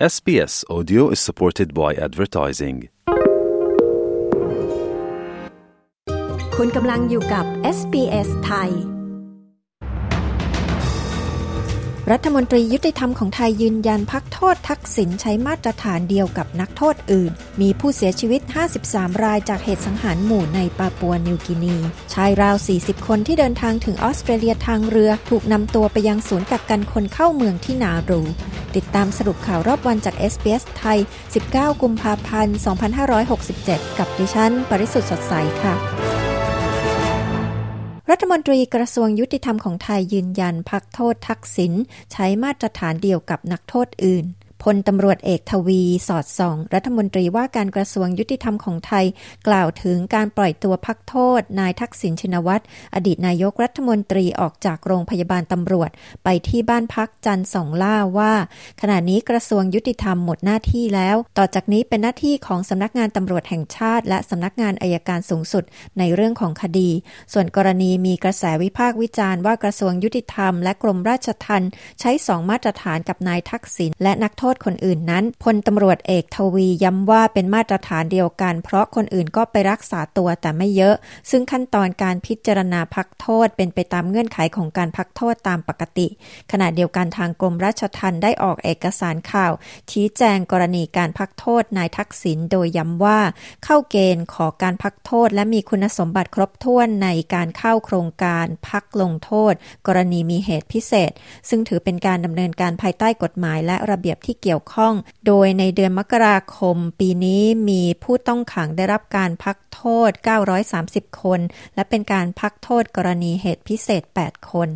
SBS Audio is supported by advertising. คุณกำลังอยู่กับ SBS ไทย รัฐมนตรียุติธรรมของไทยยืนยันพักโทษทักษิณใช้มาตรฐานเดียวกับนักโทษอื่น มีผู้เสียชีวิต 53 รายจากเหตุสังหารหมู่ในปาปัวนิวกินี ชายราว 40 คนที่เดินทางถึงออสเตรเลียทางเรือ ถูกนำตัวไปยังศูนย์กักกันคนเข้าเมืองที่นารู ติดตามสรุปข่าวรอบวันจาก SBS ไทย 19 กุมภาพันธ์ 2567 กับดิฉัน ปริสุทธ์สดใสค่ะ รัฐมนตรีกระทรวงยุติธรรมของไทยยืนยันพักโทษทักษิณใช้มาตรฐานเดียวกับนักโทษอื่น พลตำรวจเอกทวีสอดส่อง รัฐมนตรีว่าการกระทรวงยุติธรรมของไทย กล่าวถึงการปล่อยตัวพักโทษ นายทักษิณชินวัตรอดีตนายกรัฐมนตรีออกจากโรงพยาบาลตำรวจ ไปที่บ้านพักจันสองล่าว่า ขณะนี้กระทรวงยุติธรรมหมดหน้าที่แล้ว ต่อจากนี้เป็นหน้าที่ของสำนักงานตำรวจแห่งชาติ และสำนักงานอายการสูงสุดในเรื่องของคดี ส่วนกรณีมีกระแสวิพากษ์วิจารณ์ว่ากระทรวงยุติธรรมและกรมราชทัณฑ์ใช้สองมาตรฐานกับนายทักษิณและนักโทษคนอื่นนั้นพลตำรวจเอกทวีย้ำว่าเป็นมาตรฐานเดียวกัน เพราะคนอื่นก็ไปรักษาตัวแต่ไม่เยอะ ซึ่งขั้นตอนการพิจารณาพักโทษเป็นไปตามเงื่อนไขของการพักโทษตามปกติ ขณะเดียวกันทางกรมราชทัณฑ์ได้ออกเอกสารข่าว ชี้แจงกรณีการพักโทษนายทักษิณโดยย้ำว่า เข้าเกณฑ์ขอการพักโทษ และมีคุณสมบัติครบถ้วนในการเข้าโครงการพักลงโทษ กรณีมีเหตุพิเศษ ซึ่งถือเป็นการดำเนินการภายใต้กฎหมายและระเบียบที่เกี่ยวข้อง โดยในเดือนมกราคม ปีนี้มีผู้ต้องขังได้รับการพักโทษ 930 คน และเป็นการพักโทษกรณีเหตุพิเศษ 8 คน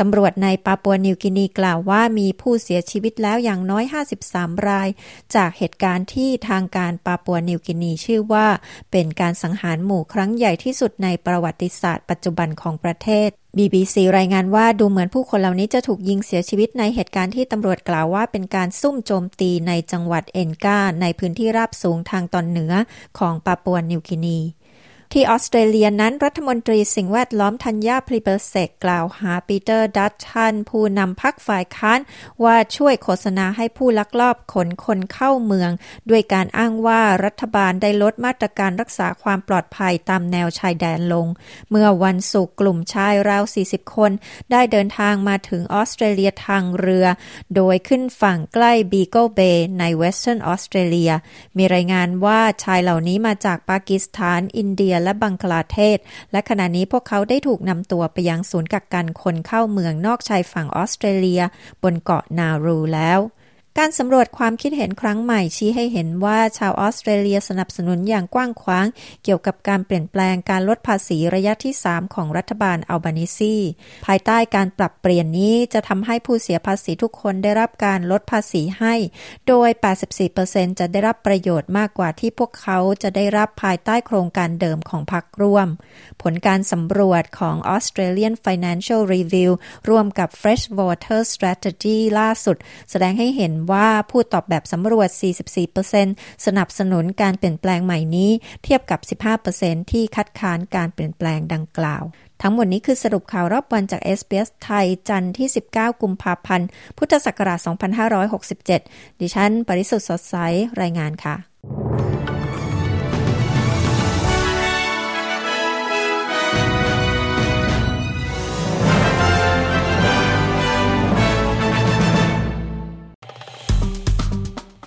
ตำรวจในปาปัวนิวกินีกล่าวว่ามีผู้เสียชีวิตแล้วอย่างน้อย 53 ราย จากเหตุการณ์ที่ทางการปาปัวนิวกินีชื่อว่า เป็นการสังหารหมู่ครั้งใหญ่ที่สุดในประวัติศาสตร์ปัจจุบันของประเทศ BBC รายงานว่าดูเหมือนผู้คนเหล่านี้จะถูกยิงเสียชีวิตในเหตุการณ์ที่ตำรวจกล่าวว่าเป็นการซุ่มโจมตีในจังหวัดเอนกาในพื้นที่ราบสูงทางตอนเหนือของปาปัวนิวกินี ที่ออสเตรเลียนั้นรัฐมนตรีสิ่งแวดล้อมทันยาพลิเบอร์เซกกล่าวหาปีเตอร์ดัตชันผู้นำพรรคฝ่ายค้านว่าช่วยโฆษณาให้ผู้ลักลอบขนคนเข้าเมือง ด้วยการอ้างว่ารัฐบาลได้ลดมาตรการรักษาความปลอดภัยตามแนวชายแดนลง เมื่อวันศุกร์กลุ่มชายราว 40 คน ได้เดินทางมาถึงออสเตรเลียทางเรือ โดยขึ้นฝั่งใกล้บีเกิลเบย์ในเวสเทิร์นออสเตรเลียมีรายงานว่าชายเหล่านี้มาจากปากีสถาน อินเดียและบังคลาเทศ และขณะนี้พวกเขาได้ถูกนำตัวไปยังศูนย์กักกันคนเข้าเมืองนอกชายฝั่งออสเตรเลีย บนเกาะนารูแล้ว การสำรวจความคิดเห็นครั้งใหม่ชี้ให้เห็นว่าชาวออสเตรเลียสนับสนุนอย่างกว้างขวาง เกี่ยวกับการเปลี่ยนแปลงการลดภาษีระยะที่ 3 ของรัฐบาลอัลบานิซีภายใต้การปรับเปลี่ยนนี้จะทำให้ผู้เสียภาษีทุกคนได้รับการลดภาษีให้ โดย 84%จะได้รับประโยชน์มากกว่าที่พวกเขาจะได้รับภายใต้โครงการเดิมของพรรคร่วม ผลการสำรวจของ Australian Financial Review ร่วมกับ Freshwater Strategy ล่าสุด แสดงให้เห็นว่าผู้ตอบแบบสำรวจ 44%สนับสนุนการเปลี่ยนแปลงใหม่นี้ เทียบกับ 15%ที่คัดค้านการเปลี่ยนแปลงดังกล่าว ทั้งหมดนี้คือสรุปข่าวรอบวันจาก SBS ไทย จันทร์ที่ 19 กุมภาพันธ์ พุทธศักราช 2567 ดิฉัน ปริสุทธ์สดใส รายงานค่ะ